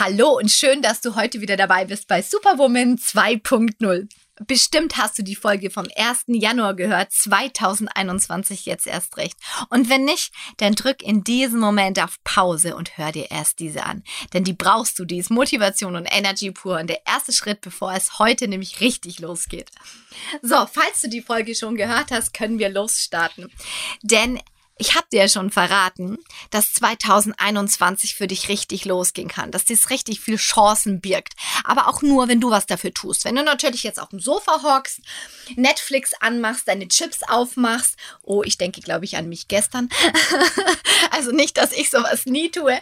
Hallo und schön, dass du heute wieder dabei bist bei Superwoman 2.0. Bestimmt hast du die Folge vom 1. Januar gehört, 2021 jetzt erst recht. Und wenn nicht, dann drück in diesem Moment auf Pause und hör dir erst diese an. Denn die brauchst du, die ist Motivation und Energy pur und der erste Schritt, bevor es heute nämlich richtig losgeht. So, falls du die Folge schon gehört hast, können wir losstarten. Denn ich habe dir ja schon verraten, dass 2021 für dich richtig losgehen kann, dass dies richtig viel Chancen birgt. Aber auch nur, wenn du was dafür tust. Wenn du natürlich jetzt auf dem Sofa hockst, Netflix anmachst, deine Chips aufmachst. Oh, ich denke, glaube ich, an mich gestern. also nicht, dass ich sowas nie tue.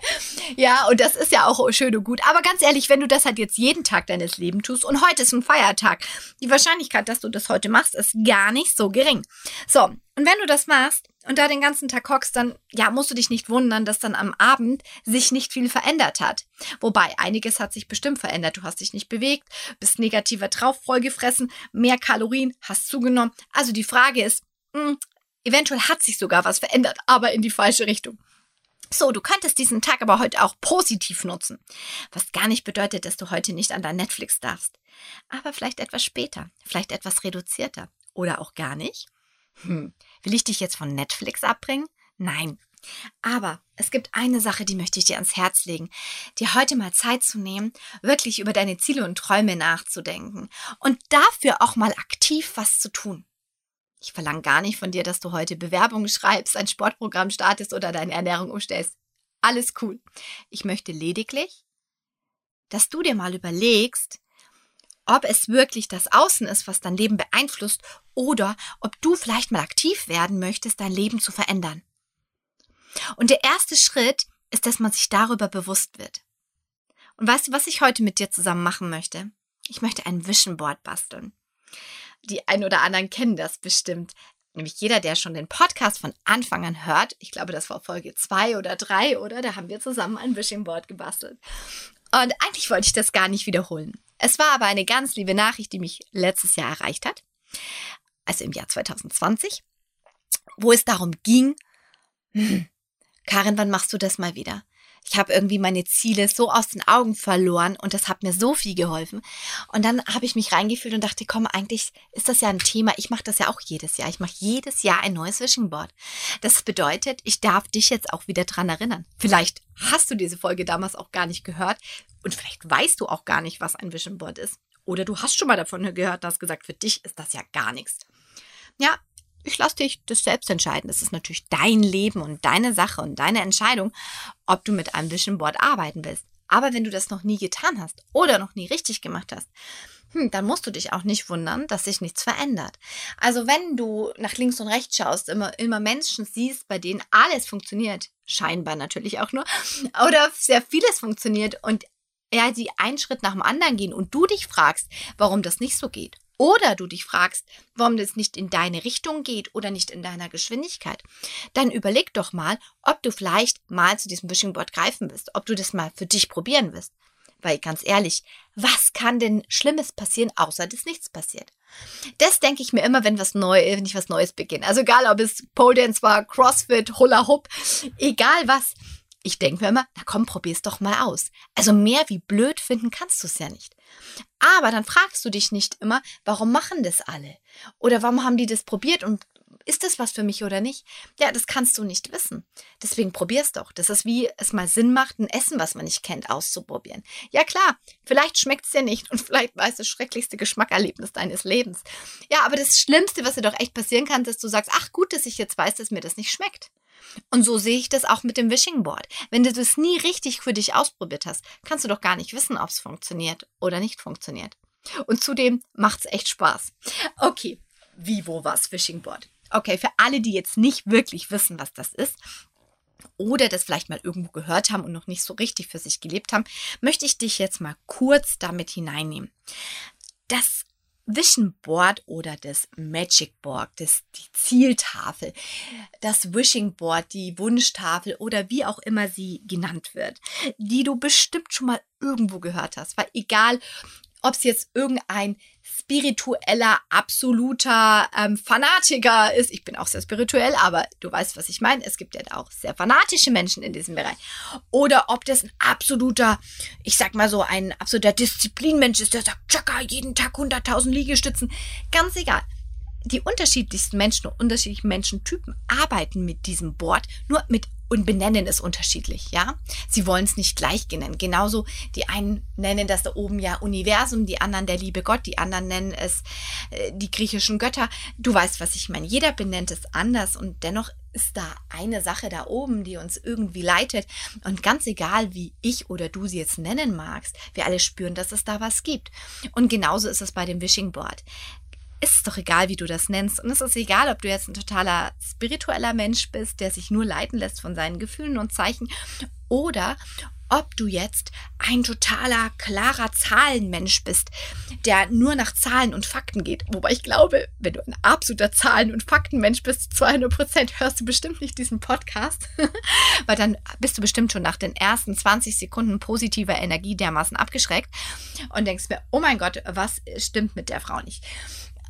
Ja, und das ist ja auch schön und gut. Aber ganz ehrlich, wenn du das halt jetzt jeden Tag deines Lebens tust und heute ist ein Feiertag, die Wahrscheinlichkeit, dass du das heute machst, ist gar nicht so gering. So, und wenn du das machst, und da den ganzen Tag hockst, dann ja, musst du dich nicht wundern, dass dann am Abend sich nicht viel verändert hat. Wobei einiges hat sich bestimmt verändert. Du hast dich nicht bewegt, bist negativer drauf, voll gefressen, mehr Kalorien, hast zugenommen. Also die Frage ist, mh, hm, eventuell hat sich sogar was verändert, aber in die falsche Richtung. So, du könntest diesen Tag aber heute auch positiv nutzen. Was gar nicht bedeutet, dass du heute nicht an dein Netflix darfst. Aber vielleicht etwas später, vielleicht etwas reduzierter oder auch gar nicht. Hm, will ich dich jetzt von Netflix abbringen? Nein. Aber es gibt eine Sache, die möchte ich dir ans Herz legen, dir heute mal Zeit zu nehmen, wirklich über deine Ziele und Träume nachzudenken und dafür auch mal aktiv was zu tun. Ich verlange gar nicht von dir, dass du heute Bewerbungen schreibst, ein Sportprogramm startest oder deine Ernährung umstellst. Alles cool. Ich möchte lediglich, dass du dir mal überlegst, ob es wirklich das Außen ist, was dein Leben beeinflusst, oder ob du vielleicht mal aktiv werden möchtest, dein Leben zu verändern. Und der erste Schritt ist, dass man sich darüber bewusst wird. Und weißt du, was ich heute mit dir zusammen machen möchte? Ich möchte ein Vision Board basteln. Die ein oder anderen kennen das bestimmt. Nämlich jeder, der schon den Podcast von Anfang an hört, ich glaube, das war Folge zwei oder drei, oder? Da haben wir zusammen ein Vision Board gebastelt. Und eigentlich wollte ich das gar nicht wiederholen. Es war aber eine ganz liebe Nachricht, die mich letztes Jahr erreicht hat, also im Jahr 2020, wo es darum ging, hm, Karin, wann machst du das mal wieder? Ich habe irgendwie meine Ziele so aus den Augen verloren und das hat mir so viel geholfen. Und dann habe ich mich reingefühlt und dachte, komm, eigentlich ist das ja ein Thema. Ich mache das ja auch jedes Jahr. Ich mache jedes Jahr ein neues Vision Board. Das bedeutet, ich darf dich jetzt auch wieder dran erinnern. Vielleicht hast du diese Folge damals auch gar nicht gehört und vielleicht weißt du auch gar nicht, was ein Vision Board ist. Oder du hast schon mal davon gehört, hast gesagt, für dich ist das ja gar nichts. Ja, ich lasse dich das selbst entscheiden. Das ist natürlich dein Leben und deine Sache und deine Entscheidung, ob du mit einem Vision Board arbeiten willst. Aber wenn du das noch nie getan hast oder noch nie richtig gemacht hast, hm, dann musst du dich auch nicht wundern, dass sich nichts verändert. Also wenn du nach links und rechts schaust, immer, immer Menschen siehst, bei denen alles funktioniert, scheinbar natürlich auch nur, oder sehr vieles funktioniert und ja, sie einen Schritt nach dem anderen gehen und du dich fragst, warum das nicht so geht oder du dich fragst, warum das nicht in deine Richtung geht oder nicht in deiner Geschwindigkeit, dann überleg doch mal, ob du vielleicht mal zu diesem Wishing Board greifen willst, ob du das mal für dich probieren willst. Weil ganz ehrlich, was kann denn Schlimmes passieren, außer dass nichts passiert? Das denke ich mir immer, wenn was Neues, wenn ich was Neues beginne. Also egal, ob es Pole Dance war, Crossfit, Hula Hoop, egal was. Ich denke mir immer, na komm, probier's doch mal aus. Also mehr wie blöd finden kannst du es ja nicht. Aber dann fragst du dich nicht immer, warum machen das alle? Oder warum haben die das probiert und ist das was für mich oder nicht? Ja, das kannst du nicht wissen. Deswegen probier's doch. Das ist wie es mal Sinn macht, ein Essen, was man nicht kennt, auszuprobieren. Ja klar, vielleicht schmeckt's dir nicht und vielleicht war es das schrecklichste Geschmackerlebnis deines Lebens. Ja, aber das Schlimmste, was dir doch echt passieren kann, ist, dass du sagst, ach gut, dass ich jetzt weiß, dass mir das nicht schmeckt. Und so sehe ich das auch mit dem Wishing Board. Wenn du das nie richtig für dich ausprobiert hast, kannst du doch gar nicht wissen, ob es funktioniert oder nicht funktioniert. Und zudem macht es echt Spaß. Okay, wie, wo, was, Wishing Board. Okay, für alle, die jetzt nicht wirklich wissen, was das ist, oder das vielleicht mal irgendwo gehört haben und noch nicht so richtig für sich gelebt haben, möchte ich dich jetzt mal kurz damit hineinnehmen. Das Vision Board oder das Magic Board, das, die Zieltafel, das Wishing Board, die Wunschtafel oder wie auch immer sie genannt wird, die du bestimmt schon mal irgendwo gehört hast. Weil egal, ob es jetzt irgendein spiritueller, absoluter ähm, Fanatiker ist. Ich bin auch sehr spirituell, aber du weißt, was ich meine. Es gibt ja auch sehr fanatische Menschen in diesem Bereich. Oder ob das ein absoluter, ich sag mal so, ein absoluter Disziplinmensch ist, der sagt, Chaka, jeden Tag 100.000 Liegestützen. Ganz egal die unterschiedlichsten Menschen und unterschiedlichen Menschentypen arbeiten mit diesem Board, nur mit und benennen es unterschiedlich, ja. Sie wollen es nicht gleich nennen. Genauso, die einen nennen das da oben ja Universum, die anderen der liebe Gott, die anderen nennen es äh, die griechischen Götter. Du weißt, was ich meine. Jeder benennt es anders und dennoch ist da eine Sache da oben, die uns irgendwie leitet. Und ganz egal, wie ich oder du sie jetzt nennen magst, wir alle spüren, dass es da was gibt. Und genauso ist es bei dem Wishing Board ist es doch egal, wie du das nennst. Und es ist egal, ob du jetzt ein totaler spiritueller Mensch bist, der sich nur leiten lässt von seinen Gefühlen und Zeichen, oder ob du jetzt ein totaler, klarer Zahlenmensch bist, der nur nach Zahlen und Fakten geht. Wobei ich glaube, wenn du ein absoluter Zahlen- und Faktenmensch bist, 200 Prozent hörst du bestimmt nicht diesen Podcast, weil dann bist du bestimmt schon nach den ersten 20 Sekunden positiver Energie dermaßen abgeschreckt und denkst mir, oh mein Gott, was stimmt mit der Frau nicht?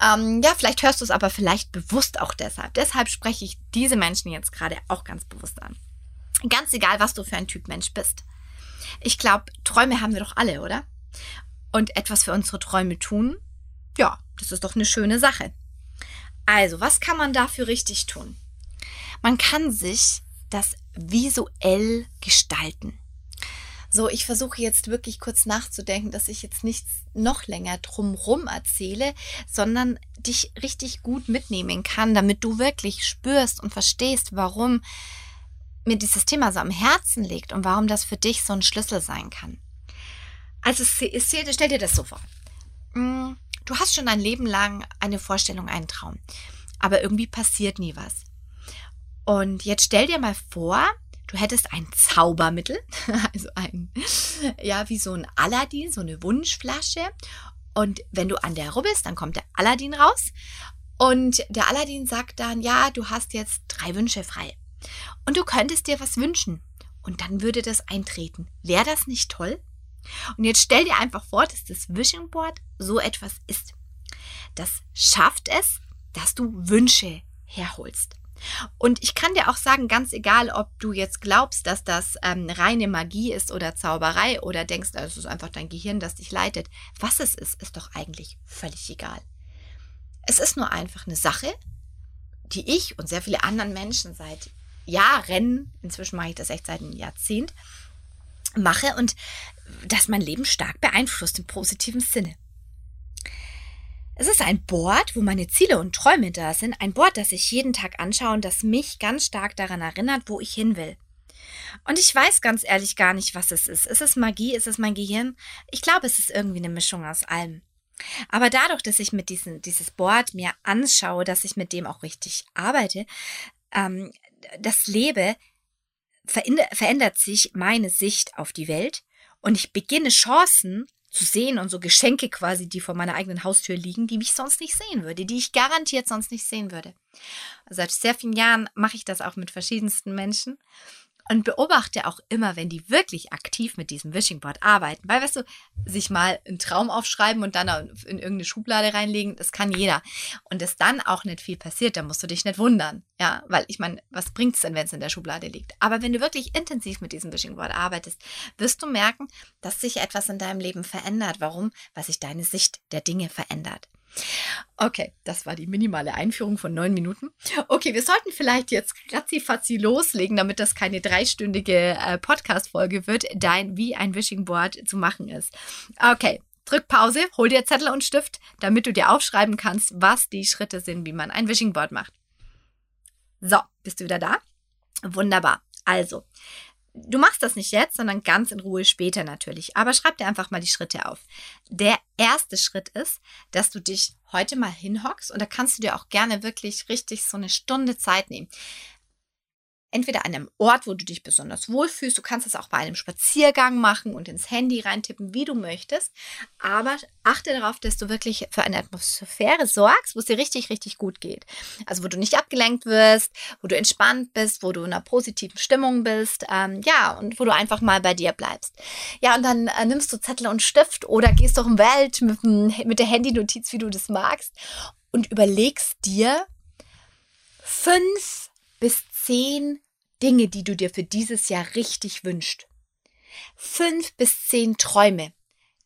Ähm, ja, vielleicht hörst du es aber vielleicht bewusst auch deshalb. Deshalb spreche ich diese Menschen jetzt gerade auch ganz bewusst an. Ganz egal, was du für ein Typ Mensch bist. Ich glaube, Träume haben wir doch alle, oder? Und etwas für unsere Träume tun, ja, das ist doch eine schöne Sache. Also, was kann man dafür richtig tun? Man kann sich das visuell gestalten. So, ich versuche jetzt wirklich kurz nachzudenken, dass ich jetzt nichts noch länger drumrum erzähle, sondern dich richtig gut mitnehmen kann, damit du wirklich spürst und verstehst, warum mir dieses Thema so am Herzen liegt und warum das für dich so ein Schlüssel sein kann. Also stell dir das so vor. Mm, du hast schon ein Leben lang eine Vorstellung, einen Traum, aber irgendwie passiert nie was. Und jetzt stell dir mal vor, du hättest ein Zaubermittel, also ein, ja, wie so ein Aladdin, so eine Wunschflasche. Und wenn du an der rubbelst, dann kommt der Aladdin raus. Und der Aladdin sagt dann, ja, du hast jetzt drei Wünsche frei. Und du könntest dir was wünschen. Und dann würde das eintreten. Wäre das nicht toll? Und jetzt stell dir einfach vor, dass das Wishing Board so etwas ist. Das schafft es, dass du Wünsche herholst. Und ich kann dir auch sagen, ganz egal, ob du jetzt glaubst, dass das ähm, reine Magie ist oder Zauberei oder denkst, es ist einfach dein Gehirn, das dich leitet. Was es ist, ist doch eigentlich völlig egal. Es ist nur einfach eine Sache, die ich und sehr viele anderen Menschen seit Jahren, inzwischen mache ich das echt seit einem Jahrzehnt, mache und das mein Leben stark beeinflusst im positiven Sinne. Es ist ein Board, wo meine Ziele und Träume da sind. Ein Board, das ich jeden Tag anschaue und das mich ganz stark daran erinnert, wo ich hin will. Und ich weiß ganz ehrlich gar nicht, was es ist. Ist es Magie? Ist es mein Gehirn? Ich glaube, es ist irgendwie eine Mischung aus allem. Aber dadurch, dass ich mit diesem dieses Board mir anschaue, dass ich mit dem auch richtig arbeite, ähm, das lebe, verändert sich meine Sicht auf die Welt und ich beginne Chancen zu sehen und so Geschenke quasi, die vor meiner eigenen Haustür liegen, die mich sonst nicht sehen würde, die ich garantiert sonst nicht sehen würde. Seit sehr vielen Jahren mache ich das auch mit verschiedensten Menschen und beobachte auch immer, wenn die wirklich aktiv mit diesem Wishing Board arbeiten. Weil, weißt du, sich mal einen Traum aufschreiben und dann in irgendeine Schublade reinlegen, das kann jeder. Und es dann auch nicht viel passiert, da musst du dich nicht wundern. Ja, weil ich meine, was bringt es denn, wenn es in der Schublade liegt? Aber wenn du wirklich intensiv mit diesem Wishing Board arbeitest, wirst du merken, dass sich etwas in deinem Leben verändert. Warum? Weil sich deine Sicht der Dinge verändert. Okay, das war die minimale Einführung von neun Minuten. Okay, wir sollten vielleicht jetzt ratzi loslegen, damit das keine dreistündige äh, Podcast-Folge wird, dein wie ein Wishing Board zu machen ist. Okay, drück Pause, hol dir Zettel und Stift, damit du dir aufschreiben kannst, was die Schritte sind, wie man ein Wishing Board macht. So, bist du wieder da? Wunderbar. Also, Du machst das nicht jetzt, sondern ganz in Ruhe später natürlich. Aber schreib dir einfach mal die Schritte auf. Der erste Schritt ist, dass du dich heute mal hinhockst und da kannst du dir auch gerne wirklich richtig so eine Stunde Zeit nehmen. Entweder an einem Ort, wo du dich besonders wohlfühlst. Du kannst es auch bei einem Spaziergang machen und ins Handy reintippen, wie du möchtest. Aber achte darauf, dass du wirklich für eine Atmosphäre sorgst, wo es dir richtig, richtig gut geht. Also wo du nicht abgelenkt wirst, wo du entspannt bist, wo du in einer positiven Stimmung bist. Ähm, ja, und wo du einfach mal bei dir bleibst. Ja, und dann äh, nimmst du Zettel und Stift oder gehst doch im Welt mit, mit der Handynotiz, wie du das magst und überlegst dir fünf bis zehn Dinge, die du dir für dieses Jahr richtig wünschst. Fünf bis zehn Träume,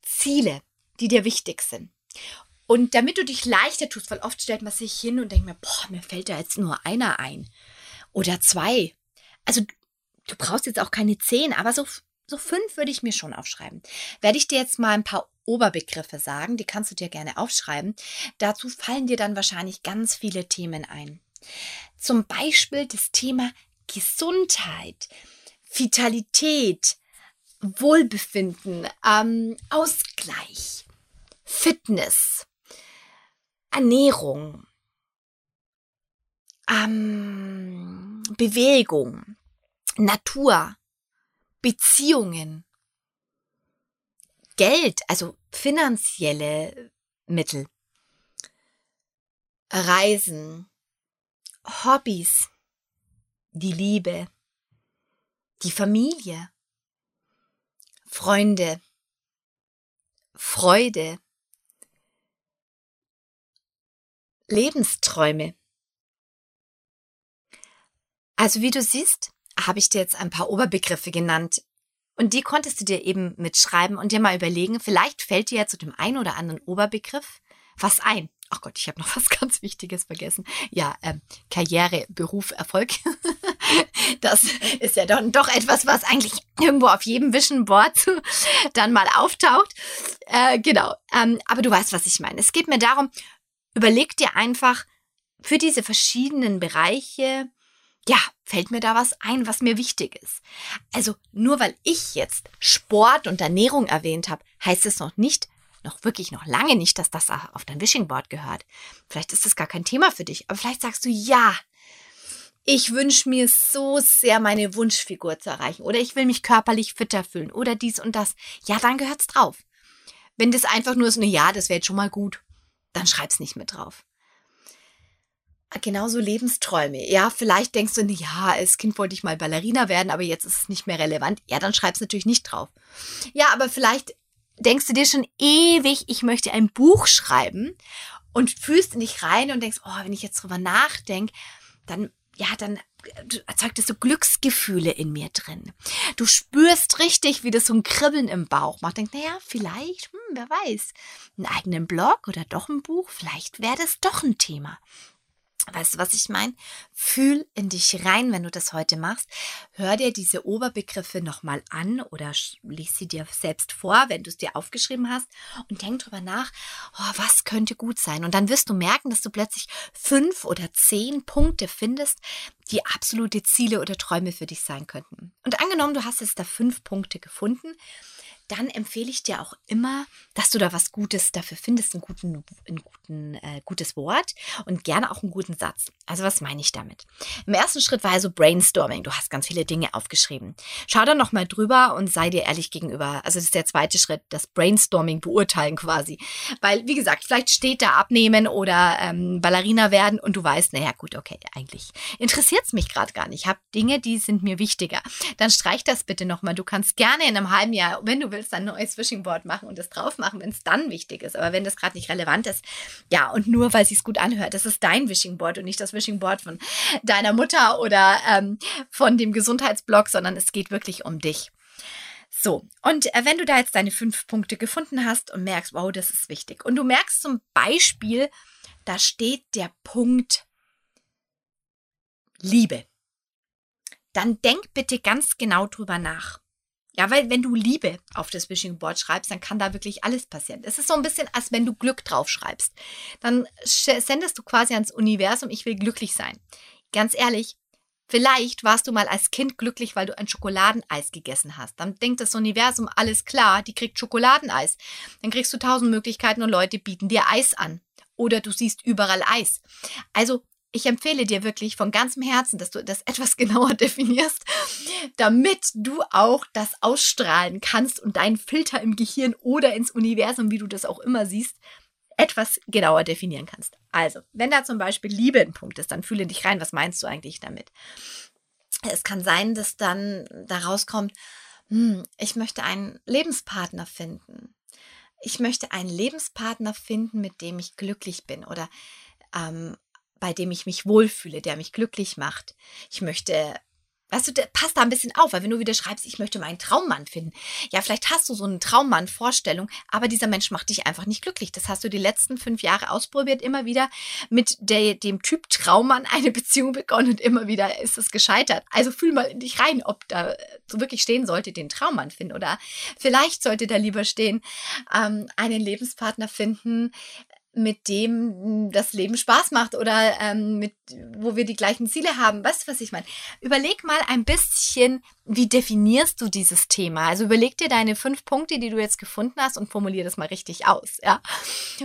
Ziele, die dir wichtig sind. Und damit du dich leichter tust, weil oft stellt man sich hin und denkt mir, boah, mir fällt da jetzt nur einer ein. Oder zwei. Also du brauchst jetzt auch keine zehn, aber so, so fünf würde ich mir schon aufschreiben. Werde ich dir jetzt mal ein paar Oberbegriffe sagen, die kannst du dir gerne aufschreiben. Dazu fallen dir dann wahrscheinlich ganz viele Themen ein. Zum Beispiel das Thema Gesundheit, Vitalität, Wohlbefinden, ähm, Ausgleich, Fitness, Ernährung, ähm, Bewegung, Natur, Beziehungen, Geld, also finanzielle Mittel, Reisen, Hobbys, die Liebe, die Familie, Freunde, Freude, Lebensträume. Also wie du siehst, habe ich dir jetzt ein paar Oberbegriffe genannt, und die konntest du dir eben mitschreiben und dir mal überlegen, vielleicht fällt dir ja zu dem einen oder anderen Oberbegriff was ein. Ach Gott, ich habe noch was ganz Wichtiges vergessen. Ja, ähm, Karriere, Beruf, Erfolg. das ist ja dann doch etwas, was eigentlich irgendwo auf jedem Vision Board dann mal auftaucht. Äh, genau. Ähm, aber du weißt, was ich meine. Es geht mir darum, überleg dir einfach für diese verschiedenen Bereiche ja, fällt mir da was ein, was mir wichtig ist. Also nur weil ich jetzt Sport und Ernährung erwähnt habe, heißt es noch nicht, noch wirklich noch lange nicht, dass das auf dein Wishing Board gehört. Vielleicht ist das gar kein Thema für dich, aber vielleicht sagst du ja. Ich wünsche mir so sehr meine Wunschfigur zu erreichen oder ich will mich körperlich fitter fühlen oder dies und das. Ja, dann gehört's drauf. Wenn das einfach nur ist, ne, ja, das wäre jetzt schon mal gut, dann schreib's nicht mit drauf. Genauso Lebensträume. Ja, vielleicht denkst du, ja, als Kind wollte ich mal Ballerina werden, aber jetzt ist es nicht mehr relevant. Ja, dann schreib's natürlich nicht drauf. Ja, aber vielleicht denkst du dir schon ewig, ich möchte ein Buch schreiben und fühlst in dich rein und denkst, oh, wenn ich jetzt drüber nachdenke, dann, ja, dann erzeugt es so Glücksgefühle in mir drin. Du spürst richtig, wie das so ein Kribbeln im Bauch macht. Denkst, naja, vielleicht, hm, wer weiß, einen eigenen Blog oder doch ein Buch, vielleicht wäre das doch ein Thema. Weißt du, was ich meine? Fühl in dich rein, wenn du das heute machst. Hör dir diese Oberbegriffe nochmal an oder lies sie dir selbst vor, wenn du es dir aufgeschrieben hast und denk drüber nach, oh, was könnte gut sein. Und dann wirst du merken, dass du plötzlich fünf oder zehn Punkte findest, die absolute Ziele oder Träume für dich sein könnten. Und angenommen, du hast jetzt da fünf Punkte gefunden, dann empfehle ich dir auch immer, dass du da was Gutes dafür findest, einen guten, ein guten, äh, gutes Wort und gerne auch einen guten Satz. Also was meine ich damit? Im ersten Schritt war also Brainstorming. Du hast ganz viele Dinge aufgeschrieben. Schau da nochmal drüber und sei dir ehrlich gegenüber. Also das ist der zweite Schritt, das Brainstorming beurteilen quasi. Weil, wie gesagt, vielleicht steht da abnehmen oder ähm, Ballerina werden und du weißt, naja gut, okay, eigentlich interessiert es mich gerade gar nicht. Ich habe Dinge, die sind mir wichtiger. Dann streich das bitte nochmal. Du kannst gerne in einem halben Jahr, wenn du willst, willst, ein neues Wishing Board machen und das drauf machen, wenn es dann wichtig ist. Aber wenn das gerade nicht relevant ist, ja, und nur weil es sich gut anhört, das ist dein Wishing Board und nicht das Wishing Board von deiner Mutter oder ähm, von dem Gesundheitsblog, sondern es geht wirklich um dich. So, und äh, wenn du da jetzt deine fünf Punkte gefunden hast und merkst, wow, das ist wichtig. Und du merkst zum Beispiel, da steht der Punkt Liebe. Dann denk bitte ganz genau drüber nach. Ja, weil wenn du Liebe auf das Wishing Board schreibst, dann kann da wirklich alles passieren. Es ist so ein bisschen, als wenn du Glück drauf schreibst. Dann sendest du quasi ans Universum, ich will glücklich sein. Ganz ehrlich, vielleicht warst du mal als Kind glücklich, weil du ein Schokoladeneis gegessen hast. Dann denkt das Universum, alles klar, die kriegt Schokoladeneis. Dann kriegst du tausend Möglichkeiten und Leute bieten dir Eis an. Oder du siehst überall Eis. Also ich empfehle dir wirklich von ganzem Herzen, dass du das etwas genauer definierst, damit du auch das ausstrahlen kannst und deinen Filter im Gehirn oder ins Universum, wie du das auch immer siehst, etwas genauer definieren kannst. Also, wenn da zum Beispiel Liebe ein Punkt ist, dann fühle dich rein, was meinst du eigentlich damit? Es kann sein, dass dann daraus kommt, hm, ich möchte einen Lebenspartner finden. Ich möchte einen Lebenspartner finden, mit dem ich glücklich bin oder ähm, bei dem ich mich wohlfühle, der mich glücklich macht. Ich möchte Weißt du, passt da ein bisschen auf, weil wenn du wieder schreibst, ich möchte meinen Traummann finden. Ja, vielleicht hast du so eine Traummann-Vorstellung, aber dieser Mensch macht dich einfach nicht glücklich. Das hast du die letzten fünf Jahre ausprobiert, immer wieder mit der, dem Typ Traummann eine Beziehung begonnen und immer wieder ist es gescheitert. Also fühl mal in dich rein, ob da so wirklich stehen sollte, den Traummann finden oder vielleicht sollte da lieber stehen, ähm, einen Lebenspartner finden, mit dem hm, das Leben Spaß macht oder ähm, mit, wo wir die gleichen Ziele haben. Weißt du, was ich meine? Überleg mal ein bisschen, wie definierst du dieses Thema? Also überleg dir deine fünf Punkte, die du jetzt gefunden hast und formulier das mal richtig aus, ja?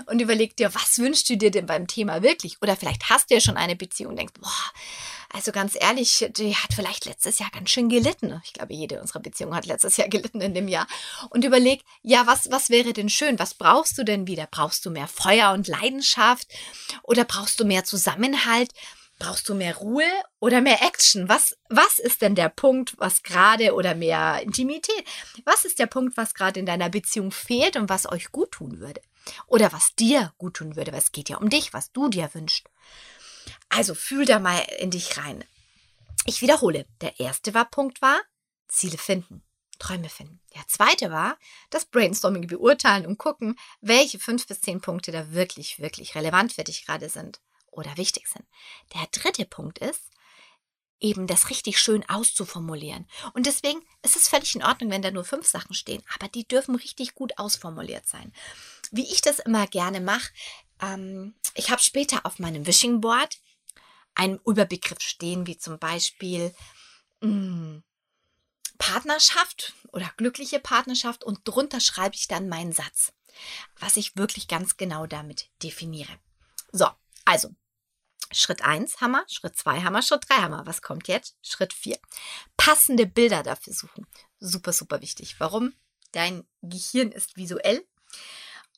Und überleg dir, was wünschst du dir denn beim Thema wirklich? Oder vielleicht hast du ja schon eine Beziehung und denkst, boah, also ganz ehrlich, die hat vielleicht letztes Jahr ganz schön gelitten. Ich glaube, jede unserer Beziehungen hat letztes Jahr gelitten in dem Jahr. Und überleg, ja, was, was wäre denn schön? Was brauchst du denn wieder? Brauchst du mehr Feuer und Leidenschaft? Oder brauchst du mehr Zusammenhalt? Brauchst du mehr Ruhe oder mehr Action? Was, was ist denn der Punkt, was gerade oder mehr Intimität? Was ist der Punkt, was gerade in deiner Beziehung fehlt und was euch gut tun würde? Oder was dir gut tun würde? Weil es geht ja um dich, was du dir wünschst. Also fühl da mal in dich rein. Ich wiederhole. Der erste war, Punkt war Ziele finden, Träume finden. Der zweite war das Brainstorming beurteilen und gucken, welche fünf bis zehn Punkte da wirklich, wirklich relevant für dich gerade sind oder wichtig sind. Der dritte Punkt ist, eben das richtig schön auszuformulieren. Und deswegen ist es völlig in Ordnung, wenn da nur fünf Sachen stehen, aber die dürfen richtig gut ausformuliert sein. Wie ich das immer gerne mache, ähm, ich habe später auf meinem Wishing Board einen Überbegriff stehen, wie zum Beispiel hm, Partnerschaft oder glückliche Partnerschaft und drunter schreibe ich dann meinen Satz, was ich wirklich ganz genau damit definiere. So, also Schritt 1 Hammer, Schritt 2 Hammer, Schritt 3 Hammer. Was kommt jetzt? Schritt 4. Passende Bilder dafür suchen. Super, super wichtig. Warum? Dein Gehirn ist visuell.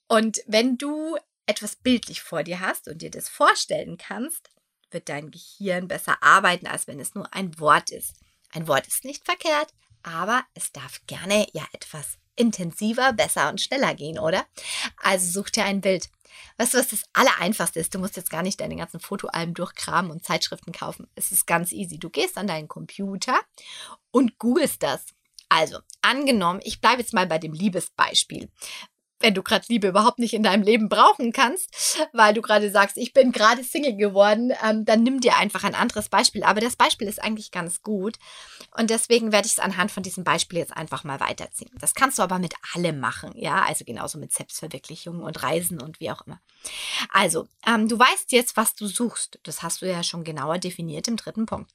Und wenn du etwas bildlich vor dir hast und dir das vorstellen kannst, wird dein Gehirn besser arbeiten, als wenn es nur ein Wort ist. Ein Wort ist nicht verkehrt, aber es darf gerne ja etwas intensiver, besser und schneller gehen, oder? Also such dir ein Bild. Weißt du, was das Allereinfachste ist? Du musst jetzt gar nicht deine ganzen Fotoalben durchkramen und Zeitschriften kaufen. Es ist ganz easy. Du gehst an deinen Computer und googelst das. Also, angenommen, ich bleibe jetzt mal bei dem Liebesbeispiel wenn du gerade Liebe überhaupt nicht in deinem Leben brauchen kannst, weil du gerade sagst, ich bin gerade Single geworden, ähm, dann nimm dir einfach ein anderes Beispiel. Aber das Beispiel ist eigentlich ganz gut und deswegen werde ich es anhand von diesem Beispiel jetzt einfach mal weiterziehen. Das kannst du aber mit allem machen, ja, also genauso mit Selbstverwirklichung und Reisen und wie auch immer. Also, ähm, du weißt jetzt, was du suchst. Das hast du ja schon genauer definiert im dritten Punkt,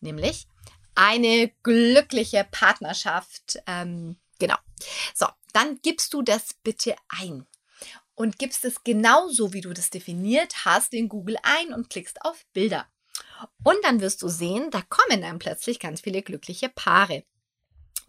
nämlich eine glückliche Partnerschaft. Ähm, genau. So, dann gibst du das bitte ein und gibst es genauso, wie du das definiert hast, in Google ein und klickst auf Bilder. Und dann wirst du sehen, da kommen dann plötzlich ganz viele glückliche Paare.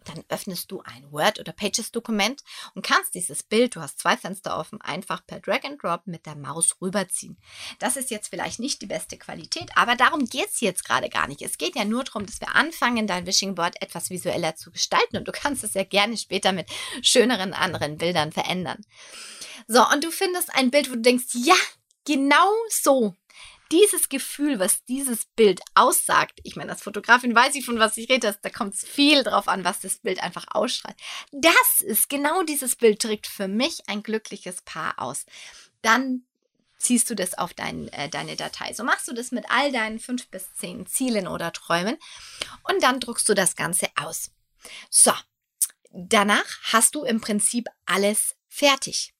Dann öffnest du ein Word- oder Pages-Dokument und kannst dieses Bild, du hast zwei Fenster offen, einfach per Drag and Drop mit der Maus rüberziehen. Das ist jetzt vielleicht nicht die beste Qualität, aber darum geht es jetzt gerade gar nicht. Es geht ja nur darum, dass wir anfangen, dein Wishing Board etwas visueller zu gestalten und du kannst es ja gerne später mit schöneren anderen Bildern verändern. So, und du findest ein Bild, wo du denkst, ja, genau so dieses Gefühl, was dieses Bild aussagt, ich meine, als Fotografin weiß ich, von was ich rede, da kommt es viel drauf an, was das Bild einfach ausstrahlt. Das ist genau dieses Bild, trägt für mich ein glückliches Paar aus. Dann ziehst du das auf dein, äh, deine Datei. So machst du das mit all deinen fünf bis zehn Zielen oder Träumen und dann druckst du das Ganze aus. So, danach hast du im Prinzip alles fertig.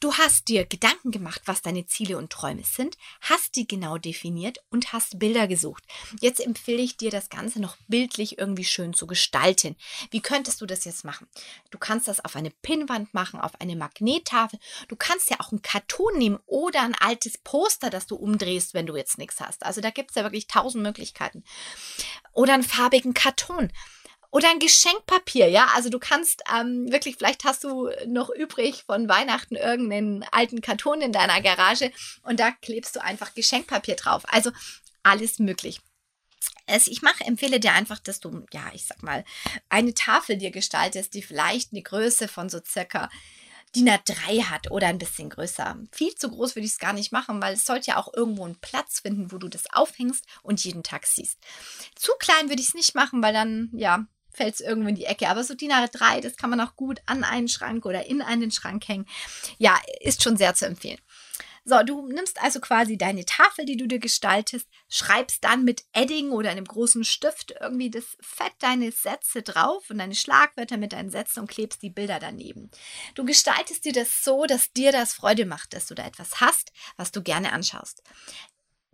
Du hast dir Gedanken gemacht, was deine Ziele und Träume sind, hast die genau definiert und hast Bilder gesucht. Jetzt empfehle ich dir, das Ganze noch bildlich irgendwie schön zu gestalten. Wie könntest du das jetzt machen? Du kannst das auf eine Pinnwand machen, auf eine Magnettafel. Du kannst ja auch einen Karton nehmen oder ein altes Poster, das du umdrehst, wenn du jetzt nichts hast. Also da gibt es ja wirklich tausend Möglichkeiten. Oder einen farbigen Karton. Oder ein Geschenkpapier, ja. Also du kannst ähm, wirklich, vielleicht hast du noch übrig von Weihnachten irgendeinen alten Karton in deiner Garage und da klebst du einfach Geschenkpapier drauf. Also alles möglich. Also ich mache, empfehle dir einfach, dass du, ja, ich sag mal, eine Tafel dir gestaltest, die vielleicht eine Größe von so circa DIN A3 hat oder ein bisschen größer. Viel zu groß würde ich es gar nicht machen, weil es sollte ja auch irgendwo einen Platz finden, wo du das aufhängst und jeden Tag siehst. Zu klein würde ich es nicht machen, weil dann, ja, fällt es irgendwo in die Ecke. Aber so DIN A3, das kann man auch gut an einen Schrank oder in einen Schrank hängen. Ja, ist schon sehr zu empfehlen. So, du nimmst also quasi deine Tafel, die du dir gestaltest, schreibst dann mit Edding oder einem großen Stift irgendwie das Fett deine Sätze drauf und deine Schlagwörter mit deinen Sätzen und klebst die Bilder daneben. Du gestaltest dir das so, dass dir das Freude macht, dass du da etwas hast, was du gerne anschaust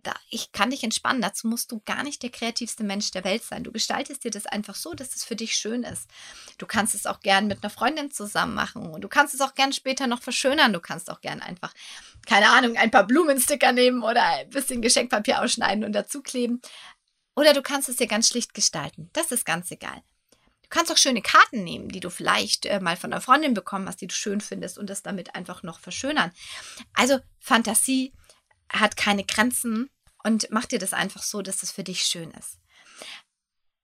da, ich kann dich entspannen. Dazu musst du gar nicht der kreativste Mensch der Welt sein. Du gestaltest dir das einfach so, dass es für dich schön ist. Du kannst es auch gern mit einer Freundin zusammen machen und du kannst es auch gern später noch verschönern. Du kannst auch gern einfach, keine Ahnung, ein paar Blumensticker nehmen oder ein bisschen Geschenkpapier ausschneiden und dazu kleben. Oder du kannst es dir ganz schlicht gestalten. Das ist ganz egal. Du kannst auch schöne Karten nehmen, die du vielleicht äh, mal von einer Freundin bekommen hast, die du schön findest und das damit einfach noch verschönern. Also Fantasie hat keine Grenzen und mach dir das einfach so, dass es für dich schön ist.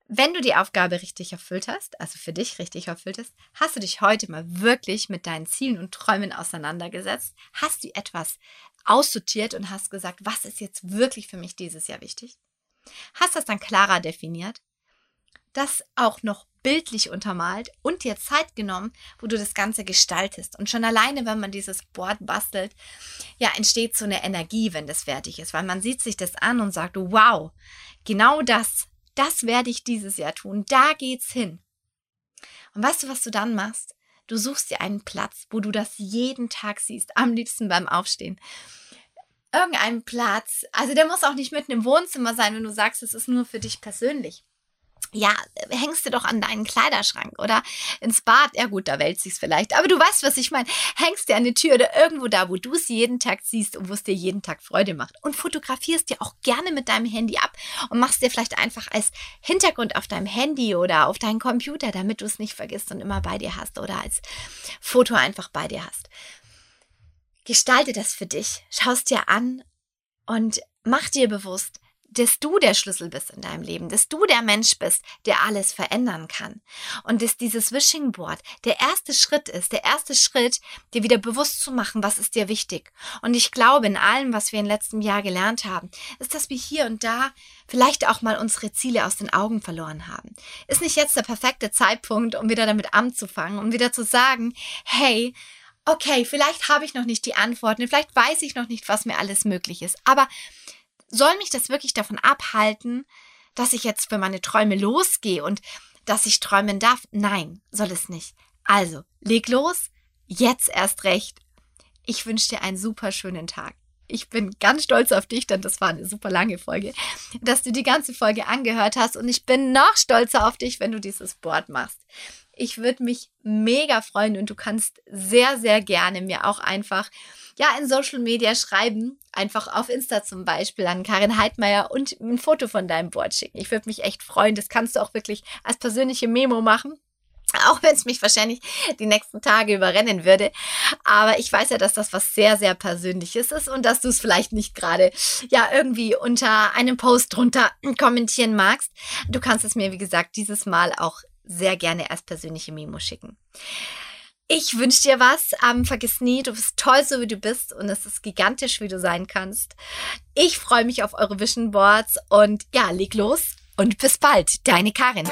Wenn du die Aufgabe richtig erfüllt hast, also für dich richtig erfüllt hast, hast du dich heute mal wirklich mit deinen Zielen und Träumen auseinandergesetzt, hast du etwas aussortiert und hast gesagt, was ist jetzt wirklich für mich dieses Jahr wichtig? Hast das dann klarer definiert? Das auch noch bildlich untermalt und dir Zeit genommen, wo du das Ganze gestaltest. Und schon alleine, wenn man dieses Board bastelt, ja, entsteht so eine Energie, wenn das fertig ist, weil man sieht sich das an und sagt, wow, genau das, das werde ich dieses Jahr tun, da geht's hin. Und weißt du, was du dann machst? Du suchst dir einen Platz, wo du das jeden Tag siehst, am liebsten beim Aufstehen irgendeinen Platz. Also der muss auch nicht mitten im Wohnzimmer sein, wenn du sagst, es ist nur für dich persönlich ja, hängst du doch an deinen Kleiderschrank oder ins Bad. Ja gut, da wälzt sich's vielleicht. Aber du weißt, was ich meine. Hängst dir an die Tür oder irgendwo da, wo du es jeden Tag siehst und wo es dir jeden Tag Freude macht. Und fotografierst dir auch gerne mit deinem Handy ab und machst dir vielleicht einfach als Hintergrund auf deinem Handy oder auf deinen Computer, damit du es nicht vergisst und immer bei dir hast oder als Foto einfach bei dir hast. Gestalte das für dich. Schaust dir an und mach dir bewusst, dass du der Schlüssel bist in deinem Leben, dass du der Mensch bist, der alles verändern kann. Und dass dieses Wishing Board der erste Schritt ist, der erste Schritt, dir wieder bewusst zu machen, was ist dir wichtig. Und ich glaube, in allem, was wir im letzten Jahr gelernt haben, ist, dass wir hier und da vielleicht auch mal unsere Ziele aus den Augen verloren haben. Ist nicht jetzt der perfekte Zeitpunkt, um wieder damit anzufangen, um wieder zu sagen, hey, okay, vielleicht habe ich noch nicht die Antworten, vielleicht weiß ich noch nicht, was mir alles möglich ist, aber soll mich das wirklich davon abhalten, dass ich jetzt für meine Träume losgehe und dass ich träumen darf? Nein, soll es nicht. Also, leg los, jetzt erst recht. Ich wünsche dir einen super schönen Tag. Ich bin ganz stolz auf dich, denn das war eine super lange Folge, dass du die ganze Folge angehört hast und ich bin noch stolzer auf dich, wenn du dieses Board machst. Ich würde mich mega freuen und du kannst sehr, sehr gerne mir auch einfach ja in Social Media schreiben, einfach auf Insta zum Beispiel an Karin Heidmeier und ein Foto von deinem Board schicken. Ich würde mich echt freuen. Das kannst du auch wirklich als persönliche Memo machen. Auch wenn es mich wahrscheinlich die nächsten Tage überrennen würde. Aber ich weiß ja, dass das was sehr, sehr Persönliches ist und dass du es vielleicht nicht gerade ja irgendwie unter einem Post drunter kommentieren magst. Du kannst es mir, wie gesagt, dieses Mal auch sehr gerne als persönliche Memo schicken. Ich wünsche dir was. Ähm, vergiss nie, du bist toll, so wie du bist und es ist gigantisch, wie du sein kannst. Ich freue mich auf eure Vision Boards und ja, leg los und bis bald. Deine Karin.